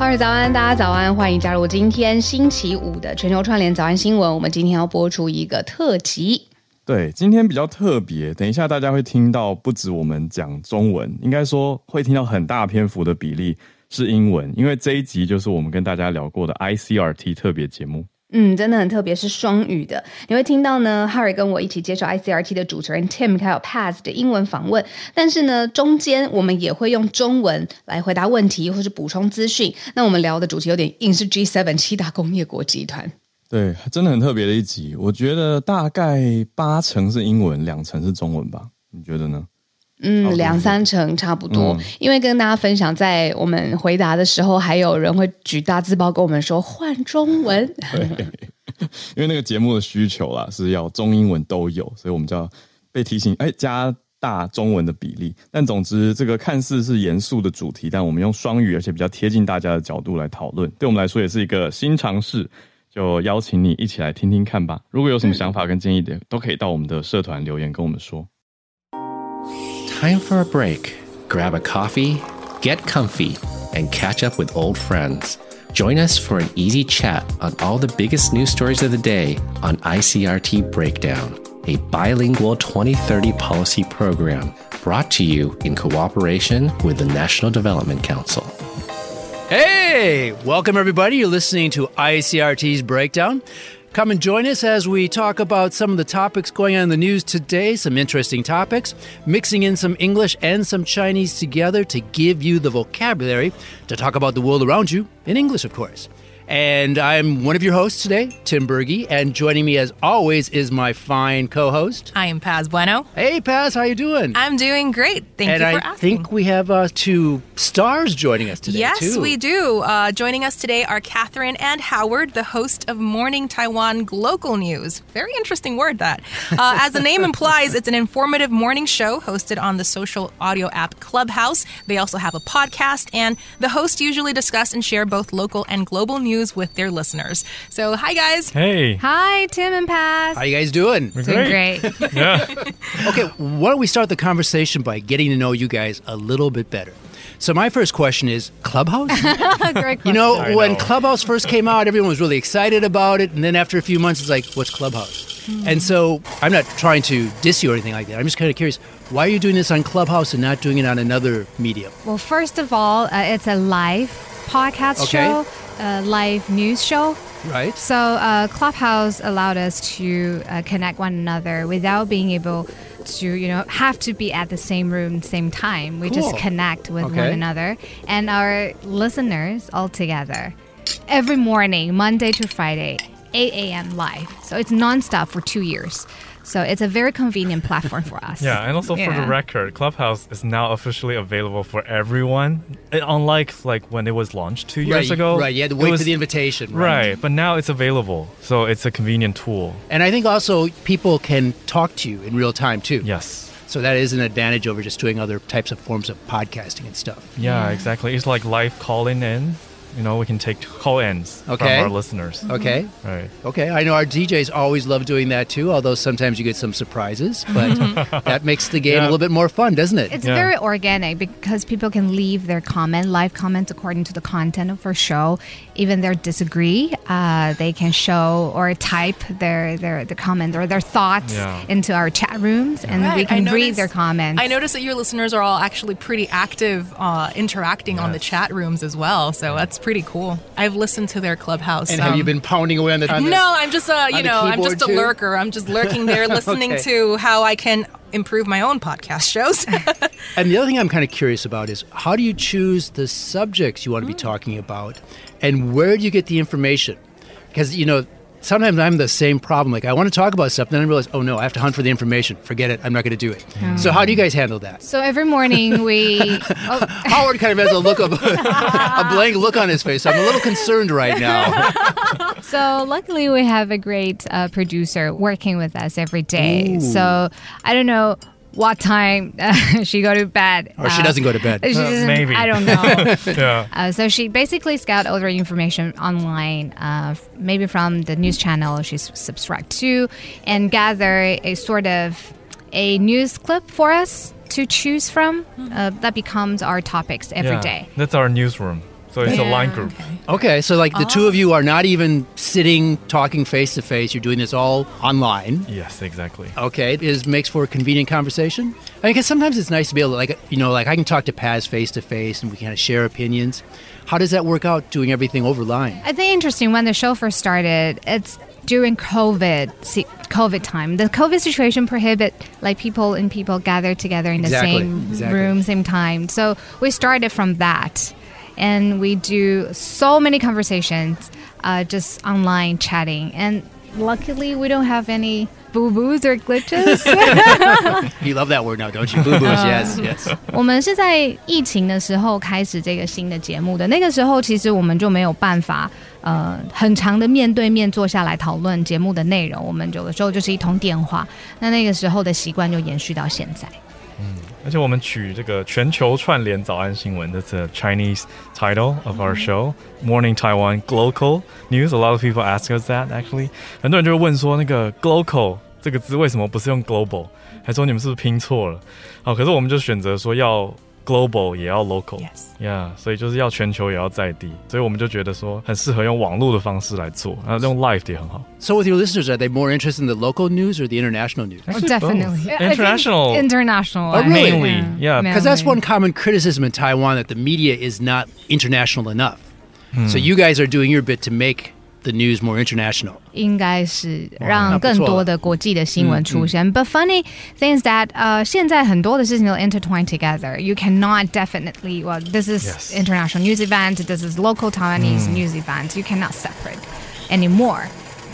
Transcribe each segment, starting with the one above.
各位早安，大家早安，欢迎加入今天星期五的全球串联早安新闻。我们今天要播出一个特辑，对，今天比较特别。等一下大家会听到，不止我们讲中文，应该说会听到很大篇幅的比例是英文，因为这一集就是我们跟大家聊过的 ICRT 特别节目。嗯，真的很特别，是双语的。你会听到呢，哈瑞跟我一起接受 ICRT 的主持人 Tim 还有 PAS 的英文访问，但是呢，中间我们也会用中文来回答问题或是补充资讯。那我们聊的主题有点硬，是 G7 七大工业国集团。对，真的很特别的一集。我觉得大概八成是英文，两成是中文吧？你觉得呢？嗯，两三成差不多。因为跟大家分享，在我们回答的时候，还有人会举大字报跟我们说换中文。对因为那个节目的需求啦，是要中英文都有，所以我们就要被提醒，哎，加大中文的比例。但总之，这个看似是严肃的主题，但我们用双语，而且比较贴近大家的角度来讨论，对我们来说也是一个新尝试。就邀请你一起来听听看吧。如果有什么想法跟建议的，都可以到我们的社团留言跟我们说。Time for a break. Grab a coffee, get comfy, and catch up with old friends. Join us for an easy chat on all the biggest news stories of the day on ICRT Breakdown, a bilingual 2030 policy program brought to you in cooperation with the National Development Council. Hey, welcome everybody. You're listening to ICRT's Breakdown. Come and join us as we talk about some of the topics going on in the news today, some interesting topics, mixing in some English and some Chinese together to give you the vocabulary to talk about the world around you in English, of course. And I'm one of your hosts today, Tim Berge, and joining me as always is my fine co-host. I am Paz Bueno. Hey Paz, how you doing? I'm doing great. Thank and you for I asking. I think we have uh, two stars joining us today. Yes, too. we do. Uh, joining us today are Catherine and Howard, the host of Morning Taiwan Glocal News. Very interesting word that. Uh, as the name implies, it's an informative morning show hosted on the social audio app Clubhouse. They also have a podcast, and the hosts usually discuss and share both local and global news news with their listeners. So, hi guys. Hey. Hi, Tim and Paz. How you guys doing? We're doing great. yeah. okay, why don't we start the conversation by getting to know you guys a little bit better? So my first question is Clubhouse. Great you know, know, when Clubhouse first came out, everyone was really excited about it, and then after a few months, it's like, what's Clubhouse? Hmm. And so I'm not trying to diss you or anything like that. I'm just kind of curious. Why are you doing this on Clubhouse and not doing it on another medium? Well, first of all, uh, it's a live podcast okay. show a live news show. Right. So uh, Clubhouse allowed us to uh, connect one another without being able to, you know, have to be at the same room, same time. We cool. just connect with okay. one another and our listeners all together every morning, Monday to Friday, 8 a.m. live. So it's nonstop for two years. So it's a very convenient platform for us. Yeah, and also yeah. for the record, Clubhouse is now officially available for everyone. Eh, unlike like when it was launched two years right, ago. Right, you had to wait was, for the invitation. Right. right, but now it's available. So it's a convenient tool. And I think also people can talk to you in real time too. Yes. So that is an advantage over just doing other types of forms of podcasting and stuff. Yeah, yeah. exactly. It's like live calling in you know, we can take call-ins okay. from our listeners. Okay. Right. Okay. I know our DJs always love doing that too, although sometimes you get some surprises, but that makes the game yeah. a little bit more fun, doesn't it? It's yeah. very organic because people can leave their comment, live comments according to the content of our show. Even they disagree, uh, they can show or type their their, their comment or their thoughts yeah. into our chat rooms, and right. we can noticed, read their comments. I noticed that your listeners are all actually pretty active, uh, interacting yes. on the chat rooms as well. So that's pretty cool. I've listened to their clubhouse. And um, have you um, been pounding away on the? On no, I'm just uh, you know, I'm just a too? lurker. I'm just lurking there, listening okay. to how I can improve my own podcast shows. and the other thing I'm kind of curious about is how do you choose the subjects you want to be mm. talking about, and where do you get the information? Because you know sometimes I'm the same problem. Like I want to talk about stuff, then I realize, oh no, I have to hunt for the information. Forget it. I'm not going to do it. Mm. So how do you guys handle that? So every morning we. oh. Howard kind of has a look of a blank look on his face. I'm a little concerned right now. so luckily we have a great uh, producer working with us every day. Ooh. So I don't know what time uh, she go to bed. Or she doesn't go to bed. Uh, maybe. I don't know. yeah. Uh, so she basically scout all the information online, uh, maybe from the news channel she's subscribed to, and gather a sort of a news clip for us to choose from. Uh, that becomes our topics every yeah, day. That's our newsroom. So it's a line group. okay. Okay, so like the two of you are not even sitting talking face to face. You're doing this all online. Yes, exactly. Okay, is makes for a convenient conversation. I mean, because sometimes it's nice to be able to like you know like I can talk to Paz face to face and we kind of share opinions. How does that work out doing everything over line? I think interesting when the show first started. It's during COVID, see, COVID time. The COVID situation prohibit like people and people gather together in the Exactly, same exactly. room, same time. So we started from that, and we do so many conversations, uh, just online chatting. And luckily, we don't have any boo boos or glitches. You love that word now, don't you? Boo boos, yes, yes. 我们是在疫情的时候开始这个新的节目的。那个时候，其实我们就没有办法，呃，很长的面对面坐下来讨论节目的内容。我们有的时候就是一通电话。那那个时候的习惯就延续到现在。 而且我们取这个全球串联早安新闻，这次 Chinese title of our mm-hmm. show Morning Taiwan Glocal News. A lot of people ask us that actually，很多人就会问说那个 Glocal 这个字为什么不是用 global，还说你们是不是拼错了？好，可是我们就选择说要 global 也要 local。 Yes. Yeah，所以就是要全球也要在地，所以我们就觉得说很适合用网络的方式来做，然后用 live 的也很好。 So with your listeners, are they more interested in the local news or the international news? Oh, definitely. I think International. International. Oh, really? Mainly, yeah. Because that's mainly. one common criticism in Taiwan that the media is not international enough. Hmm. So you guys are doing your bit to make the news more international. 应该是让更多的国际的新闻出现。But funny thing is that 呃，现在很多的事情都 intertwined together. You cannot definitely well, this is Yes. international news event. This is local Taiwanese news event. You cannot separate anymore.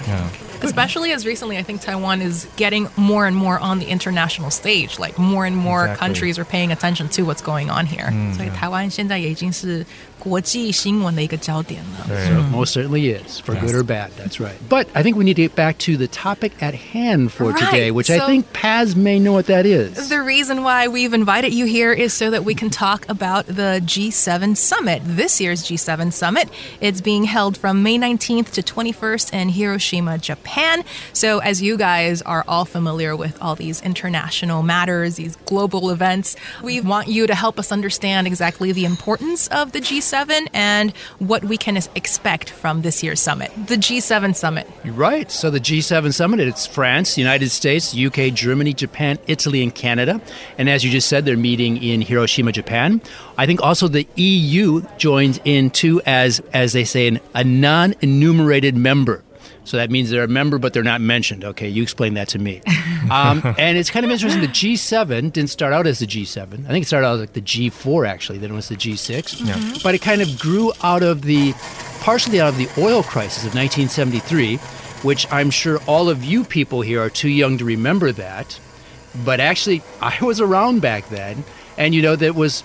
Yeah. Especially as recently, I think Taiwan is getting more and more on the international stage. Like more and more Exactly. countries are paying attention to what's going on here. 所以台湾现在也已经是国际新闻的一个焦点了。 Yeah. Most certainly is, for good or bad. That's right. But I think we need to get back to the topic at hand for Right, today, which I so- think Paz may know what that is. The reason why we've invited you here is so that we can talk about the G7 summit. This year's G7 summit. It's being held from May 19th to 21st in Hiroshima, Japan. So, as you guys are all familiar with all these international matters, these global events, we want you to help us understand exactly the importance of the G7 and what we can expect from this year's summit. The G7 summit. You're right. So the G7 summit, it's France, United States, UK, Germany, Japan, Italy, and Canada. And as you just said, they're meeting in Hiroshima, Japan. I think also the EU joins in too as, as they say, an, a non-enumerated member. So that means they're a member, but they're not mentioned. Okay, you explain that to me. Um, and it's kind of interesting. The G7 didn't start out as the G7. I think it started out as like the G4 actually. Then it was the G6. But it kind of grew out of the, partially out of the oil crisis of 1973, which I'm sure all of you people here are too young to remember that. But actually, I was around back then, and you know that was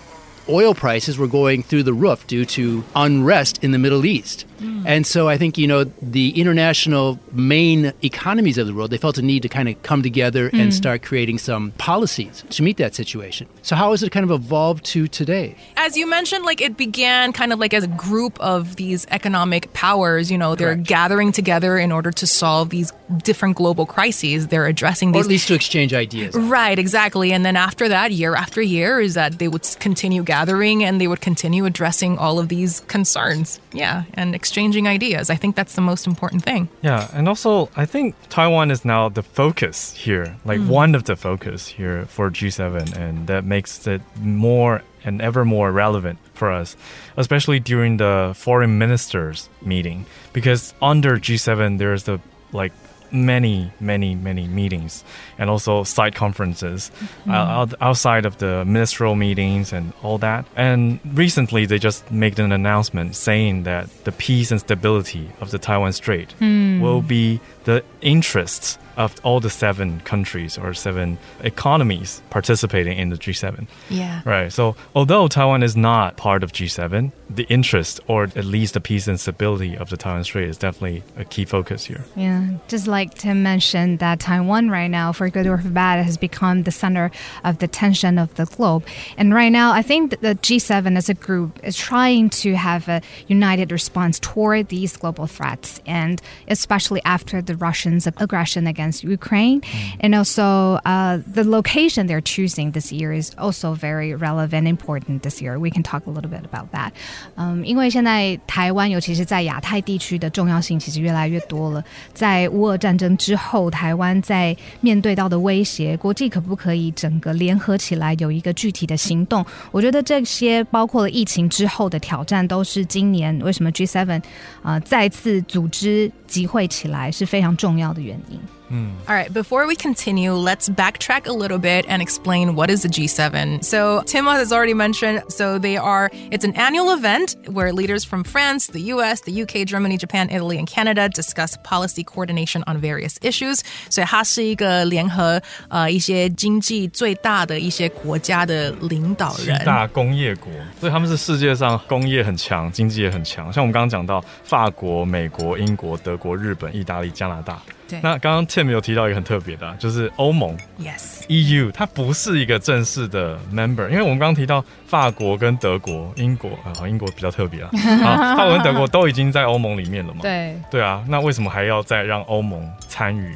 oil prices were going through the roof due to unrest in the Middle East. Mm. And so I think, you know, the international main economies of the world, they felt a need to kind of come together and mm. start creating some policies to meet that situation. So how has it kind of evolved to today? As you mentioned, like it began kind of like as a group of these economic powers, you know, they're Correct. gathering together in order to solve these different global crises. They're addressing these. Or at least to exchange ideas. Right, exactly. And then after that, year after year, is that they would continue gathering and they would continue addressing all of these concerns. Yeah, and exchanging ideas. I think that's the most important thing. Yeah, and also I think Taiwan is now the focus here, like hmm. one of the focus here for G7, and that makes it more and ever more relevant for us, especially during the foreign ministers meeting, because under G7 there's the like many many many meetings and also side conferences uh, mm-hmm. out- outside of the ministerial meetings and all that. And recently they just made an announcement saying that the peace and stability of the taiwan strait hmm. will be the interests of all the seven countries or seven economies participating in the G7. Yeah. Right. So, although Taiwan is not part of G7, the interest or at least the peace and stability of the Taiwan Strait is definitely a key focus here. Yeah, just like Tim mentioned, that Taiwan right now, for good or for bad, has become the center of the tension of the globe. And right now, I think that the G7 as a group is trying to have a united response toward these global threats, and especially after the Russians' aggression against against Ukraine. Mm. And also, uh, the location they're choosing this year is also very relevant, important this year. We can talk a little bit about that. 嗯，因为现在台湾，尤其是在亚太地区的重要性其实越来越多了。在乌俄战争之后，台湾在面对到的威胁，国际可不可以整个联合起来有一个具体的行动？我觉得这些包括了疫情之后的挑战，都是今年为什么 G7 啊再次组织集会起来是非常重要的原因。 Mm. All right, before we continue, let's backtrack a little bit and explain what is the G7. So, Tim has already mentioned, so they are, it's an annual event where leaders from France, the US, the UK, Germany, Japan, Italy, and Canada discuss policy coordination on various issues. 所以它是一个联合呃一些经济最大的一些国家的领导人，大工业国，所以他们是世界上工业很强，经济也很强。像我们刚刚讲到法国、美国、英国、德国、日本、意大利、加拿大。 那刚刚 Tim 有提到一个很特别的，就是欧盟，Yes，EU，它不是一个正式的 member，因为我们刚刚提到法国跟德国、英国啊，英国比较特别啊，啊，法国跟德国都已经在欧盟里面了嘛，对，对啊，那为什么还要再让欧盟参与？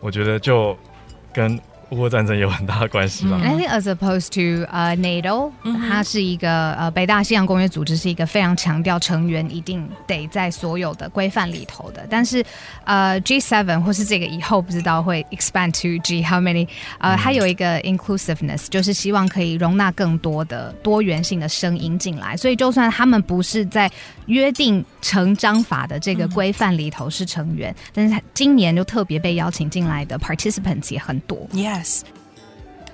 我觉得就跟乌俄战争有很大的关系吧。I think as opposed to 呃 NATO，它是一个呃北大西洋公约组织是一个非常强调成员一定得在所有的规范里头的。但是呃 G7 或是这个以后不知道会 expand to G how many，呃它有一个 inclusiveness，就是希望可以容纳更多的多元性的声音进来。所以就算他们不是在约定成章法的这个规范里头是成员，但是今年就特别被邀请进来的 participants 也很多。Yes.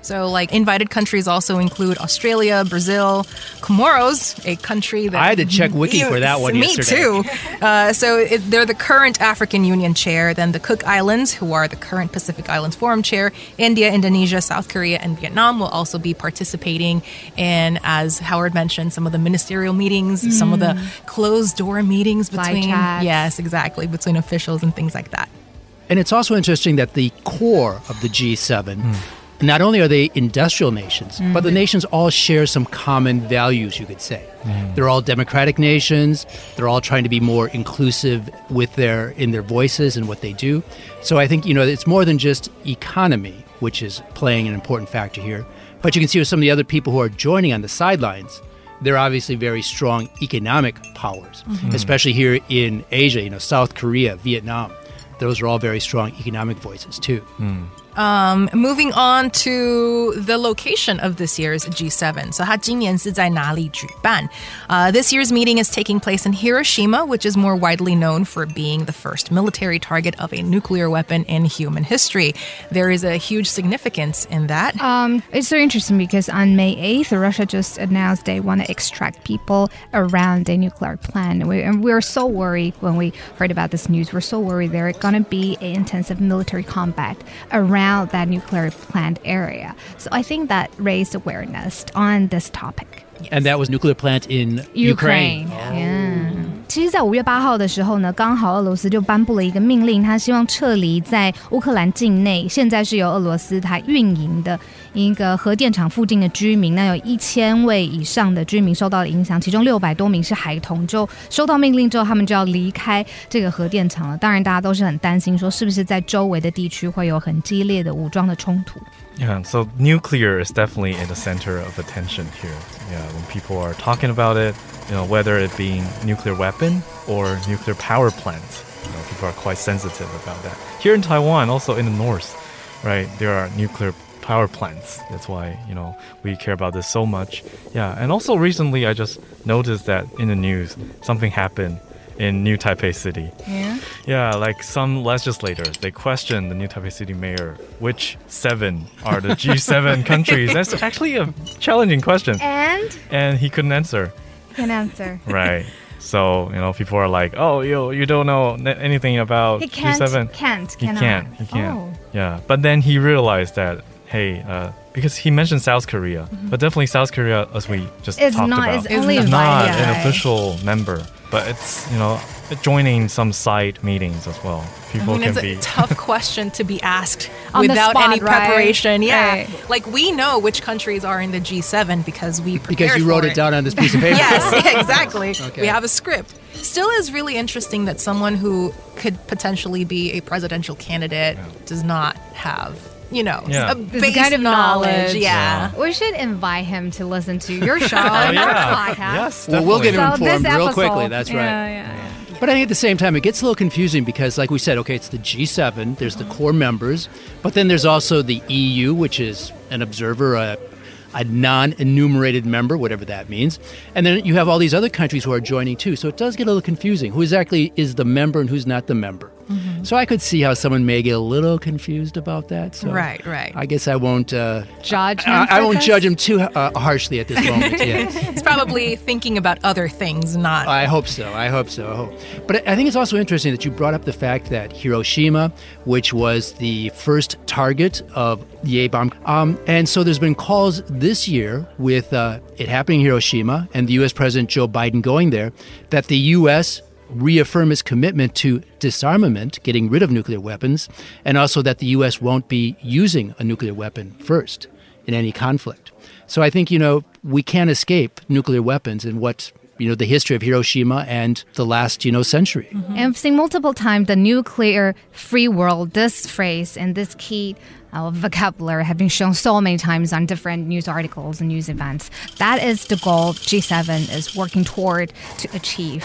So, like, invited countries also include Australia, Brazil, Comoros, a country that. I had to check Wiki for that one me yesterday. too. Uh, so, it, they're the current African Union chair, then the Cook Islands, who are the current Pacific Islands Forum chair, India, Indonesia, South Korea, and Vietnam will also be participating in, as Howard mentioned, some of the ministerial meetings, mm. some of the closed door meetings between. Yes, exactly, between officials and things like that. And it's also interesting that the core of the G7, mm. not only are they industrial nations, mm. but the nations all share some common values, you could say. Mm. They're all democratic nations. They're all trying to be more inclusive with their in their voices and what they do. So I think, you know, it's more than just economy, which is playing an important factor here. But you can see with some of the other people who are joining on the sidelines, they're obviously very strong economic powers, mm-hmm. especially here in Asia, you know, South Korea, Vietnam those are all very strong economic voices too. Mm. Um, moving on to the location of this year's G7. So, 它今年是在哪里举办? Uh, this year's meeting is taking place in Hiroshima, which is more widely known for being the first military target of a nuclear weapon in human history. There is a huge significance in that. Um, it's so interesting because on May 8th, Russia just announced they want to extract people around a nuclear plant. We, and we were so worried when we heard about this news. We're so worried there are going to be intensive military combat around around that nuclear plant area. So I think that raised awareness on this topic. Yes. And that was nuclear plant in Ukraine. Ukraine. Oh. Yeah. 其实，在五月八号的时候呢，刚好俄罗斯就颁布了一个命令，他希望撤离在乌克兰境内，现在是由俄罗斯它运营的一个核电厂附近的居民，那有一千位以上的居民受到了影响，其中六百多名是孩童，就收到命令之后，他们就要离开这个核电厂了。当然，大家都是很担心，说是不是在周围的地区会有很激烈的武装的冲突。Yeah, so nuclear is definitely in the center of attention here. Yeah, when people are talking about it, you know, whether it being nuclear weapon or nuclear power plant, you know, people are quite sensitive about that. Here in Taiwan, also in the north, right, there are nuclear power plants. That's why, you know, we care about this so much. Yeah, and also recently I just noticed that in the news, something happened in New Taipei City. Yeah. Yeah, like some legislators, they question the New Taipei City mayor, which seven are the G7 countries? That's actually a challenging question. And? And he couldn't answer. Can answer. Right. So you know, people are like, "Oh, you you don't know anything about he can't, G7." Can't. He can't. He can't. Oh. Yeah. But then he realized that hey, uh, because he mentioned South Korea, mm-hmm. but definitely South Korea, as we just it's talked not, about, it's only not an official member but it's you know joining some side meetings as well. People I mean, can it's be. a tough question to be asked without spot, any right? preparation. Yeah, Right. like we know which countries are in the G7 because we Because prepared you wrote for it down on this piece of paper. yes, exactly. Okay. We have a script. Still is really interesting that someone who could potentially be a presidential candidate does not have, you know, Yeah. a This base kind of knowledge. knowledge. Yeah. We should invite him to listen to your show Oh, and our yeah. podcast. Yes, Well, we'll get definitely. him So informed real quickly. That's right. Yeah, yeah, yeah. But I think at the same time, it gets a little confusing because, like we said, okay, it's the G7, there's the core members, but then there's also the EU, which is an observer, a, a non enumerated member, whatever that means. And then you have all these other countries who are joining too. So it does get a little confusing. Who exactly is the member and who's not the member? So I could see how someone may get a little confused about that. So Right, right. I guess I won't. Uh, Judge him I, I for won't this? judge him too uh, harshly at this moment. yes. It's probably thinking about other things, not. I hope so. I hope so. I hope. But I think it's also interesting that you brought up the fact that Hiroshima, which was the first target of the A bomb, um, and so there's been calls this year with uh, it happening in Hiroshima and the U.S. President Joe Biden going there that the U.S. reaffirm its commitment to disarmament, getting rid of nuclear weapons, and also that the U.S. won't be using a nuclear weapon first in any conflict. So I think, you know, we can't escape nuclear weapons and what, you know, the history of Hiroshima and the last, you know, century. And I've seen multiple times the nuclear free world, this phrase and this key uh, vocabulary have been shown so many times on different news articles and news events. That is the goal G7 is working toward to achieve.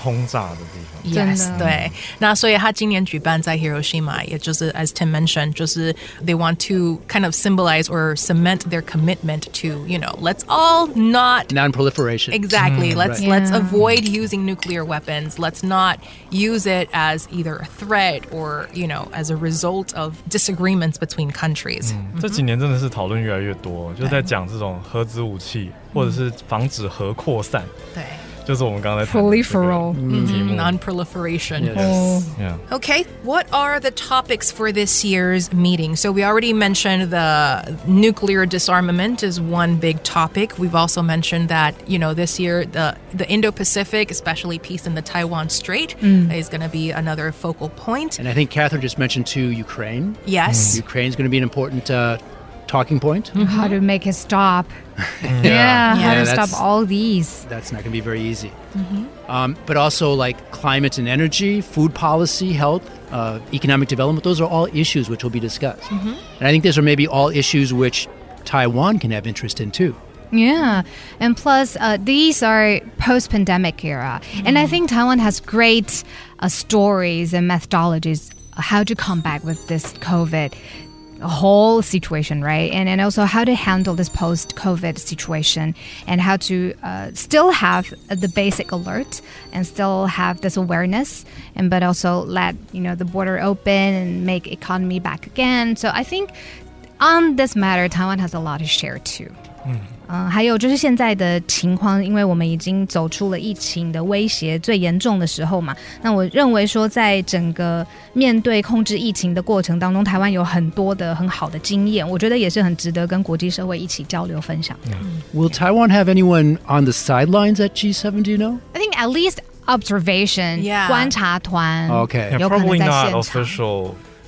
轰炸的地方。 Yes，真的对。那所以他今年举办在 Hiroshima，也就是 as Tim mentioned，就是 they want to kind of symbolize or cement their commitment to you know let's all not Non-proliferation. Exactly. let's let's Yeah. avoid using nuclear weapons. Let's not use it as either a threat or you know as a result of disagreements between countries. 这几年真的是讨论越来越多，就是在讲这种核子武器，或者是防止核扩散，对 就是我们刚才谈的这个 Proliferal 题目。 non-proliferation. Yes. Yeah. Okay, what are the topics for this year's meeting? So we already mentioned the nuclear disarmament is one big topic. We've also mentioned that you know this year the the Indo-Pacific, especially peace in the Taiwan Strait, is going to be another focal point. And I think Catherine just mentioned too Ukraine. Yes. Ukraine's going to be an important uh, talking point. How to make it stop. Yeah. Yeah, how Yeah, to stop all these. That's not going to be very easy. Um, but also like climate and energy, food policy, health, uh, economic development. Those are all issues which will be discussed. And I think those are maybe all issues which Taiwan can have interest in too. Yeah, and plus uh, these are post-pandemic era, and I think Taiwan has great uh, stories and methodologies how to come back with this COVID whole situation, right? And and also how to handle this post-COVID situation, and how to uh, still have the basic alert and still have this awareness, and but also let you know the border open and make economy back again. So I think on this matter, Taiwan has a lot to share too. 嗯，还有就是现在的情况，因为我们已经走出了疫情的威胁最严重的时候嘛，那我认为说，在整个面对控制疫情的过程当中，台湾有很多的很好的经验，我觉得也是很值得跟国际社会一起交流分享的。Will Taiwan have anyone on the sidelines at G7? Do you know? I think at least observation，、Yeah 观察团能 probably 在 not 现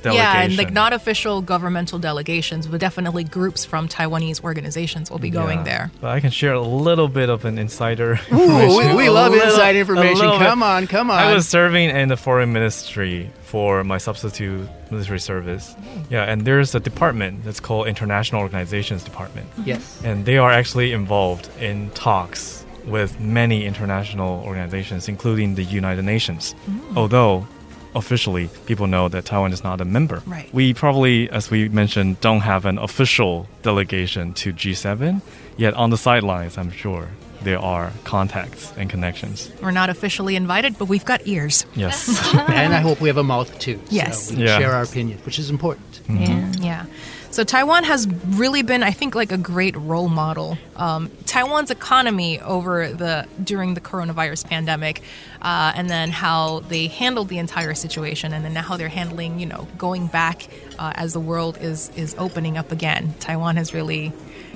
场。official Yeah, and like not official governmental delegations, but definitely groups from Taiwanese organizations will be going Yeah. there. But I can share a little bit of an insider Ooh, we, information. we love little- inside information. little bit. Come on, come on. I was serving in the foreign ministry for my substitute military service. Mm. Yeah, and there's a department that's called International Organizations Department. yes. And they are actually involved in talks with many international organizations, including the United Nations. Mm. Although officially people know that Taiwan is not a member. Right. We probably, as we mentioned, don't have an official delegation to G7, yet on the sidelines, I'm sure there are contacts and connections. We're not officially invited, but we've got ears. Yes. and I hope we have a mouth too. Yes. So we can Yeah. share our opinion, which is important. Yeah. Yeah. So Taiwan has really been, I think, like a great role model. Um, Taiwan's economy over the during the coronavirus pandemic, uh, and then how they handled the entire situation, and then how they're handling, you know, going back uh, as the world is is opening up again. Taiwan has really.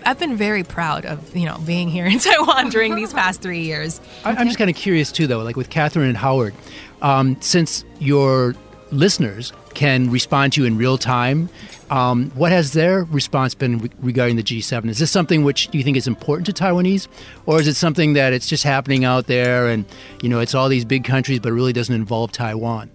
I've been very proud of you know being here in Taiwan during these past three years. I, am just kind of curious too, though, like with Catherine and Howard, um, since your listeners can respond to you in real time. Um, what has their response been re- regarding the G7? Is this something which you think is important to Taiwanese, or is it something that it's just happening out there and you know it's all these big countries, but it really doesn't involve Taiwan?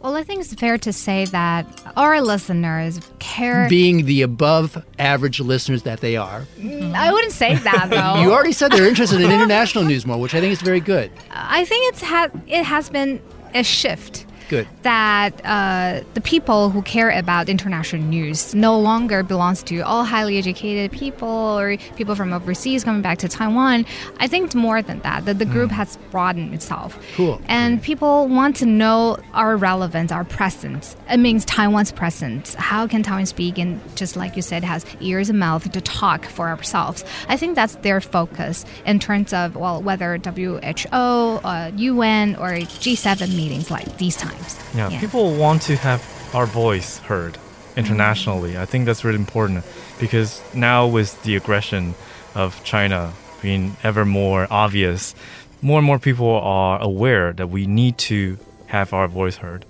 Well, I think it's fair to say that our listeners care. Being the above average listeners that they are. Mm, I wouldn't say that, though. you already said they're interested in international news more, which I think is very good. I think it's ha- it has been a shift Good. That uh, the people who care about international news no longer belongs to all highly educated people or people from overseas coming back to Taiwan. I think it's more than that. That the group mm. has broadened itself. Cool. And people want to know our relevance, our presence. It means Taiwan's presence. How can Taiwan speak and just like you said, has ears and mouth to talk for ourselves? I think that's their focus in terms of well, whether WHO, uh, UN, or G7 meetings like these times times. Yeah, yeah, people want to have our voice heard internationally. Mm-hmm. I think that's really important because now with the aggression of China being ever more obvious, more and more people are aware that we need to have our voice heard.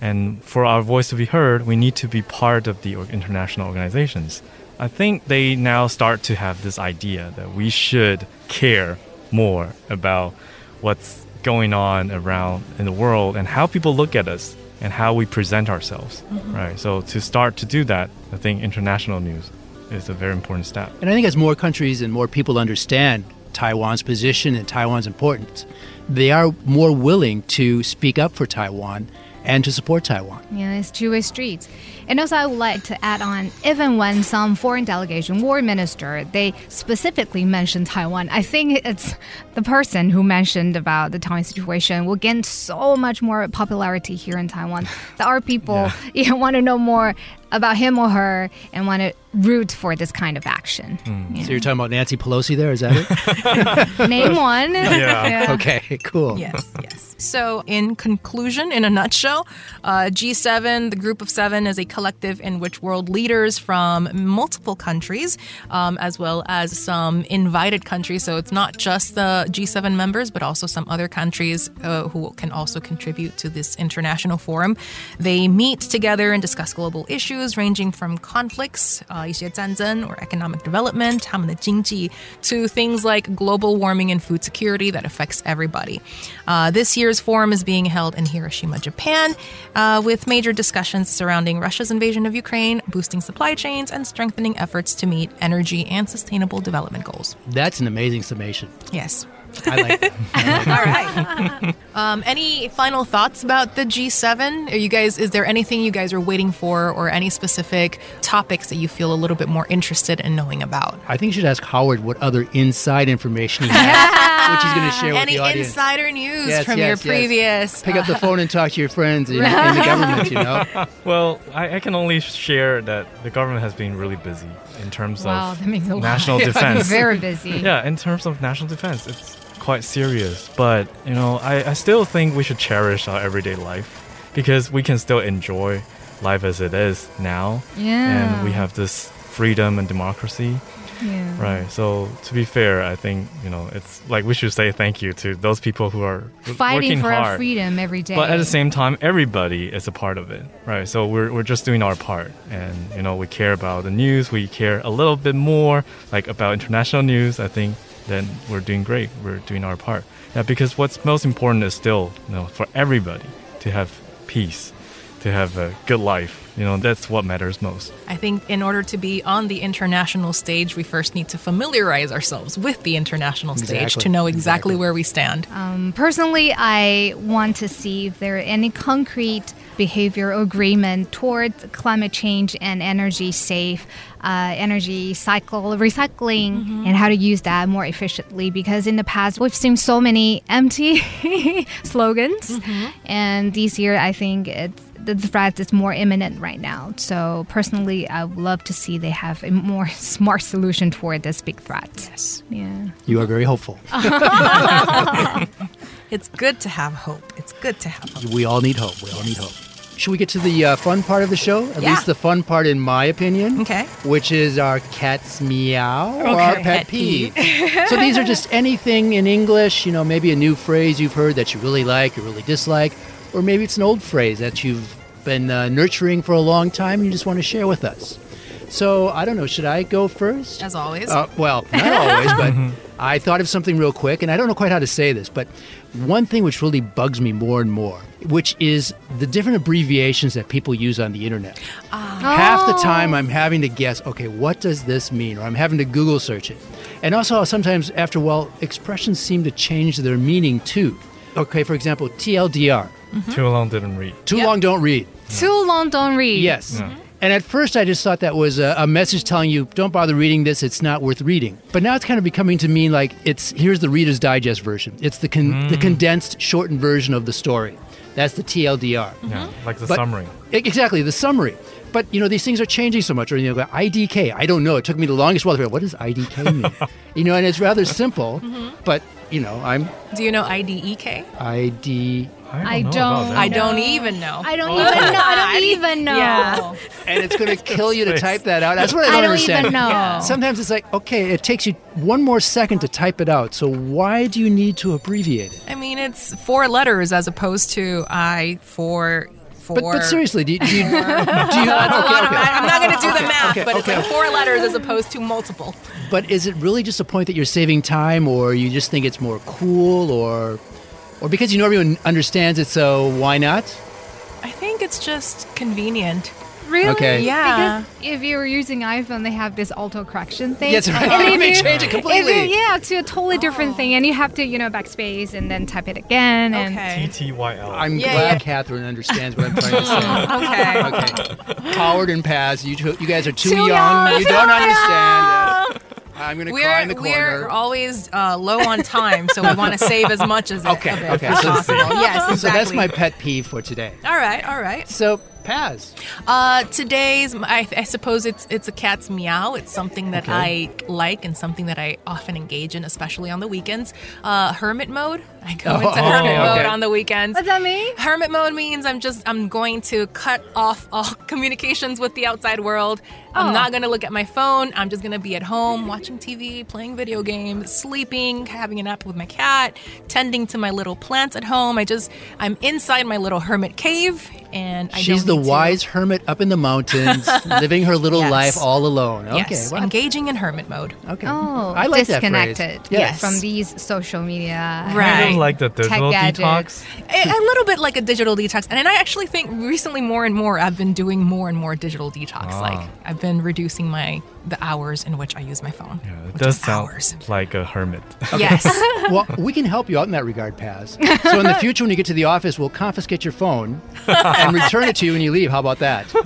And for our voice to be heard, we need to be part of the international organizations. I think they now start to have this idea that we should care more about what's going on around in the world and how people look at us and how we present ourselves, mm-hmm. right? So to start to do that, I think international news is a very important step. And I think as more countries and more people understand Taiwan's position and Taiwan's importance, they are more willing to speak up for Taiwan and to support Taiwan. Yeah, it's two-way streets. And also, I would like to add on, even when some foreign delegation, war minister, they specifically mention Taiwan, I think it's the person who mentioned about the Taiwan situation will gain so much more popularity here in Taiwan that our people yeah. want to know more about him or her and want to root for this kind of action. Mm. You so you're talking about Nancy Pelosi there, is that it? Name one. Yeah. yeah. Okay, cool. Yes, yes. So, in conclusion, in a nutshell, uh, G7, the group of seven, is a collective in which world leaders from multiple countries, um, as well as some invited countries, so it's not just the G7 members, but also some other countries uh, who can also contribute to this international forum. They meet together and discuss global issues ranging from conflicts, uh, 一些战争 or economic development, 他们的经济, to things like global warming and food security that affects everybody. Uh, this year's forum is being held in Hiroshima, Japan, uh, with major discussions surrounding Russia's invasion of Ukraine, boosting supply chains, and strengthening efforts to meet energy and sustainable development goals. That's an amazing summation. Yes. I like it. All right. Um, any final thoughts about the G7? Are you guys? Is there anything you guys are waiting for, or any specific topics that you feel a little bit more interested in knowing about? I think you should ask Howard what other inside information he has, which he's going to share any with the audience. insider news yes, from yes, your yes. previous. Pick up the phone and talk to your friends in, in the government. You know. Well, I, I, can only share that the government has been really busy in terms wow, of national lot. defense. Very busy. Yeah, in terms of national defense, it's quite serious. But, you know, I, I still think we should cherish our everyday life because we can still enjoy life as it is now. Yeah. And we have this freedom and democracy. Yeah. Right. So to be fair, I think you know it's like we should say thank you to those people who are fighting for hard. our freedom every day. But at the same time, everybody is a part of it, right? So we're we're just doing our part, and you know we care about the news. We care a little bit more, like about international news. I think then we're doing great. We're doing our part. Yeah, because what's most important is still, you know, for everybody to have peace, to have a good life. You know, that's what matters most. I think in order to be on the international stage, we first need to familiarize ourselves with the international stage exactly. to know exactly, exactly. where we stand. Um, personally, I want to see if there are any concrete behavior agreement towards climate change and energy safe uh, energy cycle recycling mm-hmm. and how to use that more efficiently because in the past we've seen so many empty slogans mm-hmm. and this year i think it's the threat is more imminent right now. So personally, I would love to see they have a more smart solution toward this big threat. Yes. Yeah. You are very hopeful. It's good to have hope. It's good to have hope. We all need hope. We all need hope. Should we get to the uh, fun part of the show? At Yeah. least the fun part, in my opinion. Okay. Which is our cat's meow or our pet, Pet peeve. so these are just anything in English, you know, maybe a new phrase you've heard that you really like, or really dislike, or maybe it's an old phrase that you've been uh, nurturing for a long time and you just want to share with us. So I don't know, should I go first? As always. Uh, well, not always, but I thought of something real quick, and I don't know quite how to say this, but one thing which really bugs me more and more, which is the different abbreviations that people use on the internet. Half the time, I'm having to guess, okay, what does this mean? Or I'm having to Google search it. And also, sometimes after a while, expressions seem to change their meaning too. Okay, for example, TLDR, Mm-hmm. Too long didn't read. too long, don't read. Too long, don't read. Yes. And at first, I just thought that was a, a message telling you, don't bother reading this, it's not worth reading. But now it's kind of becoming to mean like it's here's the Reader's Digest version. It's the, con- the mm. condensed, shortened version of the story. That's the TLDR. Yeah, like the But- summary. Exactly, the summary. But you know these things are changing so much. Or you know, IDK. I don't know. It took me the longest while to figure out what does IDK mean. you know, and it's rather simple. Mm-hmm. But you know, I'm Do you know IDEK? ID, I know don't. about that. I don't even know. I don't even know. I don't even know. Yeah. and it's going to kill you to type that out. That's what I don't, I don't understand. even know. Sometimes it's like, okay, it takes you one more second to type it out. So why do you need to abbreviate it? I mean, it's four letters as opposed to I for for. But, but seriously, do you, do you, do you That's a of okay. I'm not going to do the math, okay, but it's like four letters as opposed to multiple. But is it really just a point that you're saving time, or you just think it's more cool, or, or because you know everyone understands it, so why not? I think it's just convenient. Really? Okay. Yeah. Because if you were using iPhone, they have this auto correction thing. Yes, right. And if They you- change it completely. you- yeah, to a totally different thing, and you have to, you know, backspace and then type it again. And Okay. TTYL. I'm Yeah, glad yeah. Catherine understands what I'm trying to say. Okay. okay, Howard and Paz, you two, you guys are too, Too young. young, You don't understand. I'm gonna cry in We're we're always uh, low on time, so we want to save as much as it, Okay, it okay, as so- possible. Yes, exactly. So that's my pet peeve for today. All right, all right. So Paz, Uh, today's, I, I suppose it's it's a cat's meow. It's something that I like and something that I often engage in, especially on the weekends. Uh, hermit mode. I go Oh, into okay, hermit mode okay. on the weekends. what's that mean? Hermit mode means I'm just I'm going to cut off all communications with the outside world. I'm Oh. not going to look at my phone. I'm just going to be at home watching TV, playing video games, sleeping, having a nap with my cat, tending to my little plants at home. I just I'm inside my little hermit cave and I she's don't the need to- wise hermit up in the mountains, living her little Yes. life all alone. Okay, Yes, well, engaging in hermit mode. okay. Oh, I like that disconnected Yes. from these social media. Right. kind of like the digital gadgets. detox. a, a little bit like a digital detox and i actually think recently more and more i've been doing more and more digital detox Ah. like i've been reducing my the hours in which i use my phone Yeah, it does sound hours. like a hermit. yes well, we can help you out in that regard, Paz. So in the future, when you get to the office, we'll confiscate your phone and return it to you when you leave. How about that? But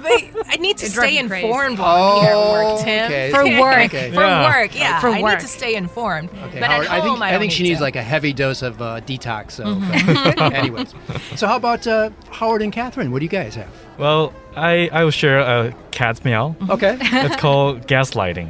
i need to It stay informed while i'm here at work tim okay. For work. Okay. for Yeah. work yeah For i need to stay informed Okay, but Howard, at I think i, I, don't think she needs to. like a heavy dose of uh, detox. So, Mm-hmm. anyways, so how about uh, Howard and Catherine? What do you guys have? Well, I, I will share a cat's meow. Mm-hmm. Okay. It's called gaslighting.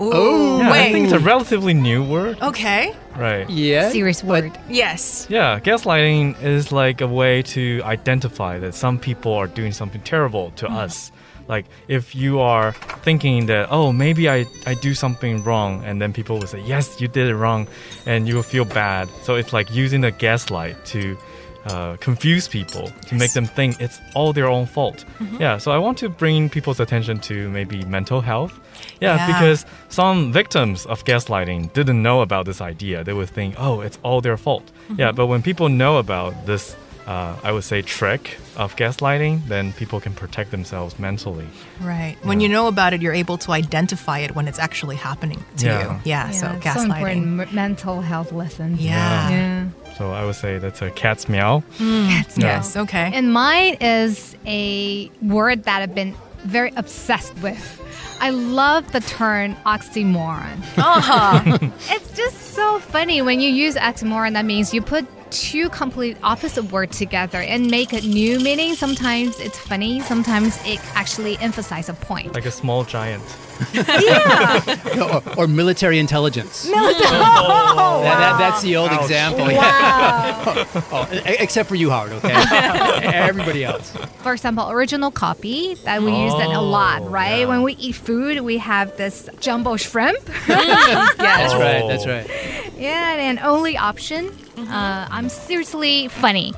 Ooh, Oh, Yeah, I wait think it's a relatively new word. okay Right. Yeah. Serious but- word. yes Yeah, gaslighting is like a way to identify that some people are doing something terrible to mm-hmm. us. Like if you are thinking that, oh, maybe I, I do something wrong, and then people will say, yes, you did it wrong, and you will feel bad. So it's like using the gaslight to uh, confuse people, to make them think it's all their own fault. Yeah, so I want to bring people's attention to maybe mental health. Yeah, Yeah. because some victims of gaslighting didn't know about this idea. They would think, oh, it's all their fault. Yeah, but when people know about this, uh, I would say, trick of gaslighting, then people can protect themselves mentally. right when you know about it you're able to identify it when it's actually happening to Yeah. you yeah, so it's so important gaslighting m- mental health lesson. yeah. Yeah. So I would say that's a cat's meow. yes okay And mine is a word that I've been very obsessed with. I love the term oxymoron. uh-huh It's just so funny when you use oxymoron. That means you put two complete opposite words together and make a new meaning. Sometimes it's funny, sometimes it actually emphasizes a point. Like a small giant. or, or military intelligence. Military. Oh, that, that, that's the old Ouch. example. Wow. oh, except for you, Howard, okay? Everybody else. For example, original copy that we use that a oh, lot, Oh, right? yeah. When we eat food, we have this jumbo shrimp. That's Oh. right, that's right. yeah, and only option. Uh, I'm seriously funny.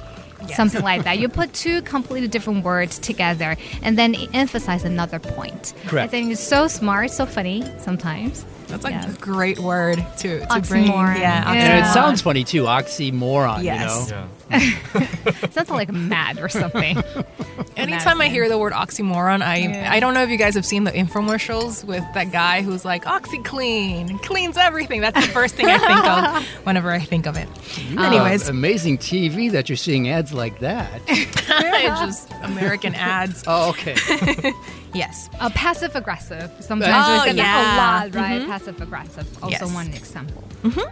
Something like that. You put two completely different words together and then emphasize another point. Correct. I think it's so smart, so funny sometimes. That's like Yeah. a great word to, to bring. Oxymoron. Yeah, Yeah. And it sounds funny too, oxymoron, Yes. you know? Yeah. Sounds like mad or something. Anytime I hear the word oxymoron, I Yeah. I don't know if you guys have seen the infomercials with that guy who's like OxiClean cleans everything. That's the first thing I think of whenever I think of it. Anyways, Uh, amazing TV that you're seeing ads like that. it's just American ads. oh, okay. Yes. Uh, passive aggressive. Sometimes Oh, we say that yeah. a lot, right? Passive aggressive. Also Yes. one example.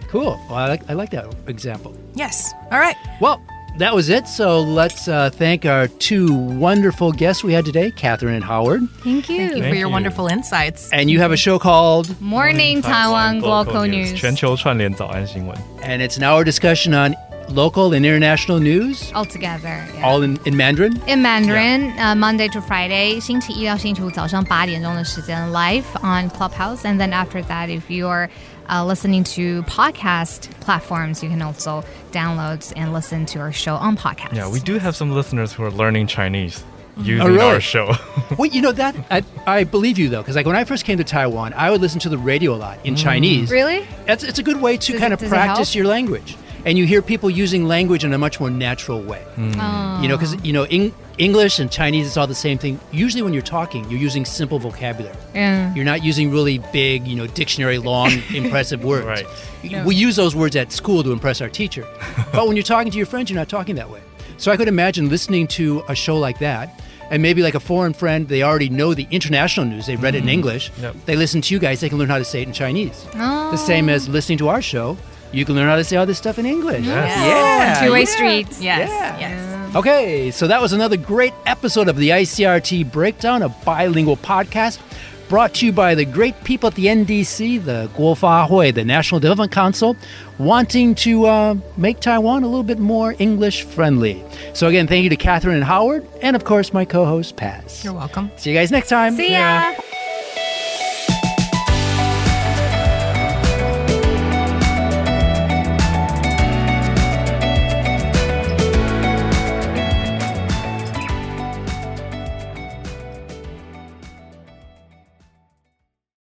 Cool. Well, I like, I like that example. Yes. All right. Well, that was it. So let's uh, thank our two wonderful guests we had today, Catherine and Howard. Thank you. Thank you for Thank your you. wonderful insights. And you have a show called, Morning Taiwan Global News. 全球串联早安新闻。 and it's an hour discussion on local and international news, All together. yeah. all in, in Mandarin. In Mandarin, uh, Monday to Friday, 星期一到星期五早上八点钟的时间 live on Clubhouse, and then after that, if you're uh, listening to podcast platforms, you can also download and listen to our show on podcast. Yeah, we do have some listeners who are learning Chinese mm-hmm. using Oh, really? our show. Well, you know that I, I believe you though, because like when I first came to Taiwan, I would listen to the radio a lot in mm. Chinese. Really? It's, it's a good way to Does kind it- of practice your language, and you hear people using language in a much more natural way. Oh. You know, because you know Eng- English and Chinese is all the same thing. Usually, when you're talking, you're using simple vocabulary. Yeah. You're not using really big, you know, dictionary long, impressive words. Right. We use those words at school to impress our teacher, but when you're talking to your friends, you're not talking that way. So I could imagine listening to a show like that. And maybe like a foreign friend, they already know the international news. They read it in mm-hmm. English. Yep. They listen to you guys. They can learn how to say it in Chinese. Oh. The same as listening to our show. You can learn how to say all this stuff in English. Yes. Yeah. Two-way yeah. streets. Yes. Yeah. Yes. Okay, so that was another great episode of the ICRT Breakdown, a bilingual podcast brought to you by the great people at the NDC, the Guofa Hui, the National Development Council, wanting to uh, make Taiwan a little bit more English friendly. So, again, thank you to Catherine and Howard, and of course, my co host, Paz. You're welcome. See you guys next time. See ya.